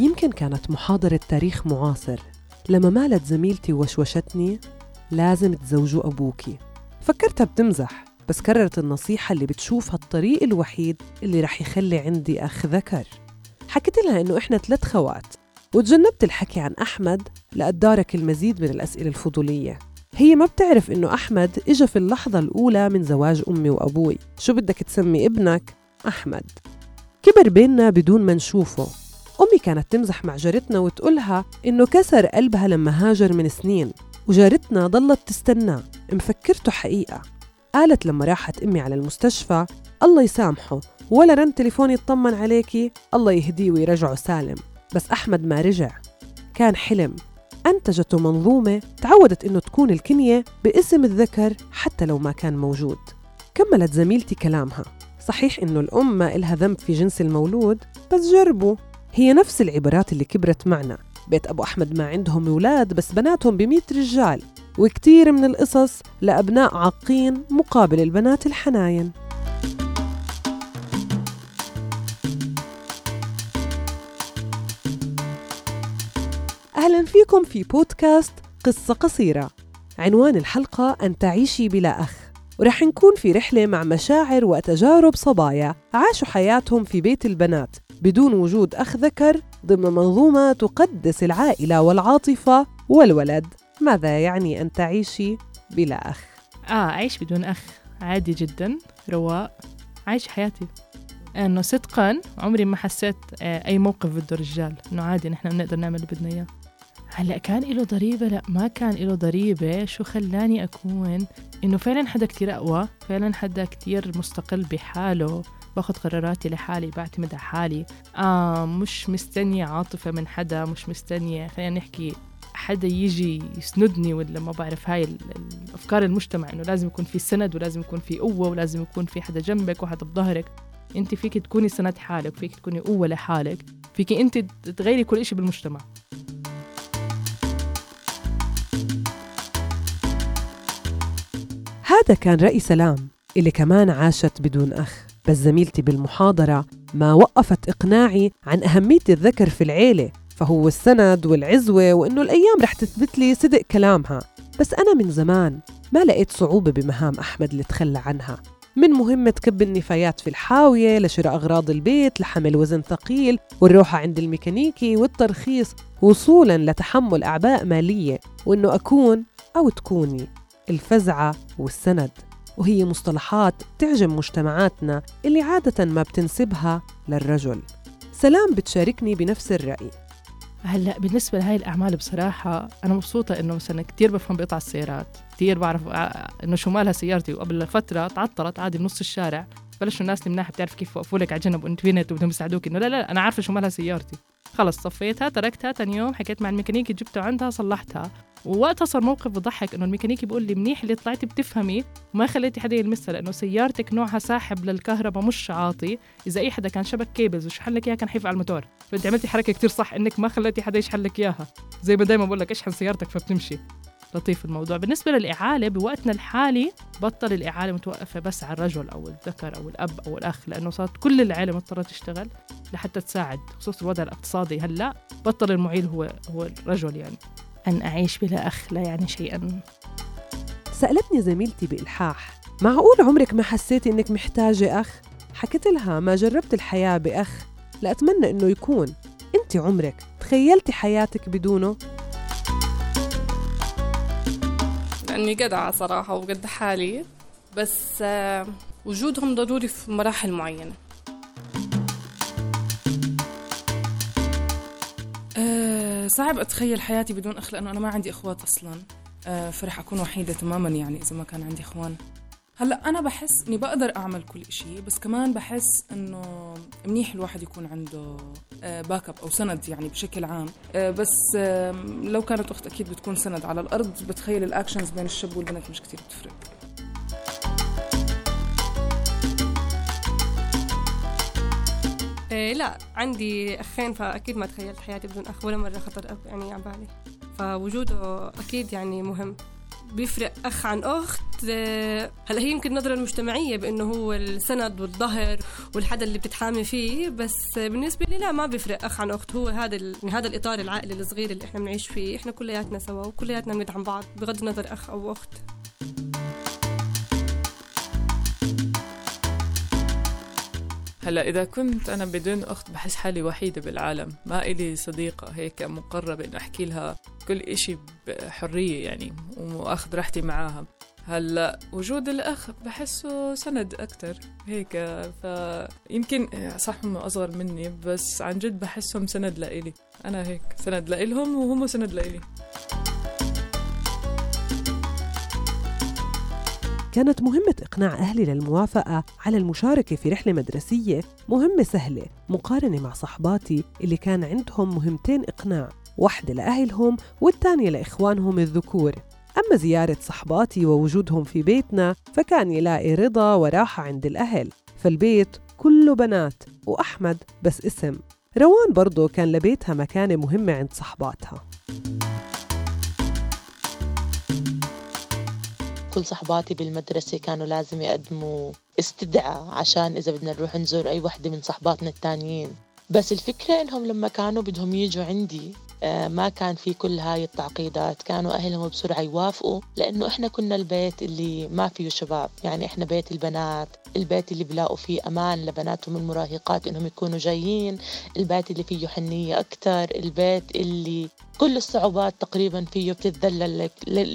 يمكن كانت محاضرة تاريخ معاصر. لما مالت زميلتي وشوشتني لازم تزوجوا أبوكي فكرتها بتمزح بس كررت النصيحة اللي بتشوفها الطريق الوحيد اللي رح يخلي عندي أخ ذكر. حكيت لها إنه إحنا ثلاث خوات وتجنبت الحكي عن أحمد لأدارك المزيد من الأسئلة الفضولية. هي ما بتعرف إنه أحمد إجا في اللحظة الأولى من زواج أمي وأبوي. شو بدك تسمي ابنك؟ أحمد. كبر بيننا بدون ما نشوفه. كانت تمزح مع جارتنا وتقولها إنه كسر قلبها لما هاجر من سنين وجارتنا ضلت تستناه مفكرته حقيقة. قالت لما راحت أمي على المستشفى الله يسامحه ولا رن تليفون يطمن عليكي الله يهديه ويرجعه سالم. بس أحمد ما رجع كان حلم. أنتجته منظومة تعودت إنه تكون الكنية باسم الذكر حتى لو ما كان موجود. كملت زميلتي كلامها صحيح إنه الأم ما إلها ذنب في جنس المولود بس جربوا. هي نفس العبارات اللي كبرت معنا. بيت أبو أحمد ما عندهم أولاد بس بناتهم بمية رجال وكتير من القصص لأبناء عاقين مقابل البنات الحناين. أهلا فيكم في بودكاست قصة قصيرة. عنوان الحلقة أن تعيشي بلا أخ. ورح نكون في رحلة مع مشاعر وتجارب صبايا عاشوا حياتهم في بيت البنات بدون وجود أخ ذكر ضمن منظومة تقدس العائلة والعاطفة والولد. ماذا يعني أن تعيشي بلا أخ؟ آه أعيش بدون أخ. عادي جدا. رواق عايش حياتي. إنه صدقا عمري ما حسيت آه، أي موقف بده رجال إنه عادي نحن بنقدر نعمل اللي بدنا إياه. هلا كان له ضريبة؟ لا ما كان له ضريبة. شو خلاني أكون إنه فعلا حدا كتير أقوى فعلا حدا كتير مستقل بحاله. باخد قراراتي لحالي بعتمد على حالي. آه مش مستنية عاطفة من حدا مش مستنية خلينا نحكي حدا يجي يسندني ولا ما بعرف هاي الأفكار المجتمع إنه لازم يكون في سند ولازم يكون في قوة ولازم يكون في حدا جنبك وحدا بظهرك. أنت فيك تكوني سند حالك فيك تكوني قوة لحالك. فيك أنت تغيري كل شيء بالمجتمع. هذا كان رأي سلام اللي كمان عاشت بدون أخ. بس زميلتي بالمحاضرة ما وقفت إقناعي عن أهمية الذكر في العيلة فهو السند والعزوة وإنه الأيام رح تثبت لي صدق كلامها. بس أنا من زمان ما لقيت صعوبة بمهام أحمد اللي تخلى عنها. من مهمة كب النفايات في الحاوية لشراء أغراض البيت لحمل وزن ثقيل والروحة عند الميكانيكي والترخيص وصولا لتحمل أعباء مالية وإنه أكون أو تكوني. الفزعة والسند. وهي مصطلحات تعجب مجتمعاتنا اللي عادة ما بتنسبها للرجل. سلام بتشاركني بنفس الرأي. هلأ بالنسبة لهي الأعمال بصراحة أنا مبسوطة إنه مثلا كثير بفهم بقطع السيارات. كثير بعرف إنه شو مالها سيارتي. وقبل فترة تعطلت عادي بنص الشارع. بلشوا الناس اللي مناح بتعرف كيف وقفوا لك على جنب وانت فينت وبدهم يساعدوك. إنه لا لا أنا عارفة شو مالها سيارتي. خلص صفيتها تركتها ثاني يوم حكيت مع الميكانيكي جبته عندها صلحتها. ووقتها صار موقف بضحك إنه الميكانيكي بيقول لي منيح اللي طلعتي بتفهمي وما خليتي حدا يلمسها لأنه سيارتك نوعها ساحب للكهرباء مش عاطي. إذا أي حدا كان شبك cables وشحن لك إياها كان حيف على الموتور. فأنت عملتي حركة كتير صح إنك ما خليتي حدا يشحن لك إياها. زي ما دائما بقول لك إشحن سيارتك فبتمشي. لطيف الموضوع. بالنسبة للإعالة بوقتنا الحالي بطل الإعالة متوقفة بس على الرجل أو الذكر أو الأب أو الأخ لأنه صارت كل العائلة مضطرة تشتغل. لحتى تساعد خصوص الوضع الاقتصادي هلأ بطل المعيل هو هو الرجل يعني أن أعيش بلا أخ لا يعني شيئا سألتني زميلتي بإلحاح معقول عمرك ما حسيتي إنك محتاجة أخ؟ حكيت لها ما جربت الحياة بأخ لأتمنى إنه يكون أنت عمرك تخيلتي حياتك بدونه؟ لأني جدعة صراحة وقد حالي بس آه، وجودهم ضروري في مراحل معينة صعب أتخيل حياتي بدون أخ لأنه أنا ما عندي إخوات أصلا. أه فرح أكون وحيدة تماما يعني إذا ما كان عندي إخوان. هلأ أنا بحس إني بقدر أعمل كل إشي بس كمان بحس إنه منيح الواحد يكون عنده backup أو سند يعني بشكل عام. أه، بس لو كانت أخت أكيد بتكون سند على الأرض بتخيل ال actions بين الشاب والبنت مش كتير بتفرق. إيه لا عندي أخين فأكيد ما تخيلت حياتي بدون أخ ولا مرة خطر يعني على بالي. فوجوده أكيد يعني مهم. بيفرق أخ عن أخت. آه، هلا هي يمكن النظرة المجتمعية بأنه هو السند والظهر والحدا اللي بتتحامي فيه بس بالنسبة لي لا ما بيفرق أخ عن أخت. هو هذا هذا الإطار العائلي الصغير اللي إحنا بنعيش فيه. إحنا كلياتنا سوا وكلياتنا بندعم بعض بغض النظر أخ أو أخت. هلا إذا كنت أنا بدون أخت بحس حالي وحيدة بالعالم. ما إلي صديقة هيك مقربة إنه أحكي لها كل إشي بحرية يعني وأخذ راحتي معاها. هلا وجود الأخ بحسه سند أكتر هيك فيمكن صح هم أصغر مني بس عن جد بحسهم سند لإلي. أنا هيك سند لإلهم وهم سند لإلي. كانت مهمة إقناع أهلي للموافقة على المشاركة في رحلة مدرسية مهمة سهلة مقارنة مع صحباتي اللي كان عندهم مهمتين إقناع واحدة لأهلهم والتانية لإخوانهم الذكور. أما زيارة صحباتي ووجودهم في بيتنا فكان يلاقي رضا وراحة عند الأهل فالبيت كله بنات وأحمد بس اسم. روان برضو كان لبيتها مكانة مهمة عند صحباتها. كل صحباتي بالمدرسة كانوا لازم يقدموا استدعاء عشان إذا بدنا نروح نزور أي وحدة من صحباتنا التانيين. بس الفكرة إنهم لما كانوا بدهم يجوا عندي ما كان في كل هاي التعقيدات. كانوا أهلهم بسرعة يوافقوا لأنه إحنا كنا البيت اللي ما فيه شباب. يعني إحنا بيت البنات البيت اللي بلاقوا فيه أمان لبناتهم المراهقات إنهم يكونوا جايين البيت اللي فيه حنية أكتر البيت اللي كل الصعوبات تقريبا فيه بتتذلل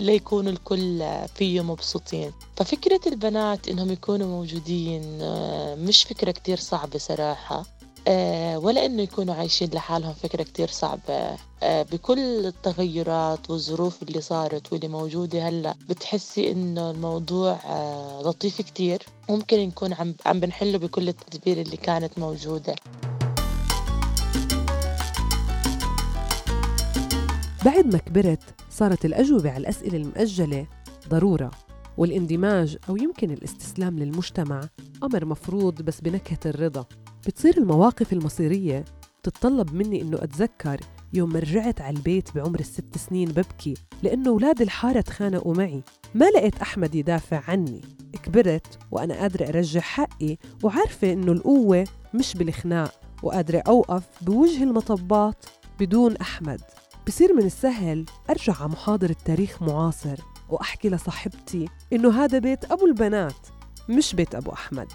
ليكون الكل فيه مبسوطين. ففكرة البنات إنهم يكونوا موجودين آه، مش فكرة كتير صعبة صراحة. آه، ولا إنه يكونوا عايشين لحالهم فكرة كتير صعبة. آه، بكل التغيرات والظروف اللي صارت واللي موجودة هلأ بتحسي إنه الموضوع لطيف كتير. ممكن نكون عم عم بنحله بكل التدبير اللي كانت موجودة. بعد ما كبرت صارت الأجوبة على الأسئلة المؤجلة ضرورة والاندماج أو يمكن الاستسلام للمجتمع أمر مفروض بس بنكهة الرضا. بتصير المواقف المصيرية تتطلب مني إنه أتذكر يوم ما رجعت على البيت بعمر الست سنين ببكي لأنه أولاد الحارة تخانقوا معي. ما لقيت أحمد يدافع عني. كبرت وأنا قادرة أرجع حقي وعارفة إنه القوة مش بالخناق وقادرة أوقف بوجه المطبات بدون أحمد. بصير من السهل أرجع على محاضرة تاريخ معاصر وأحكي لصاحبتي إنه هذا بيت أبو البنات مش بيت أبو أحمد.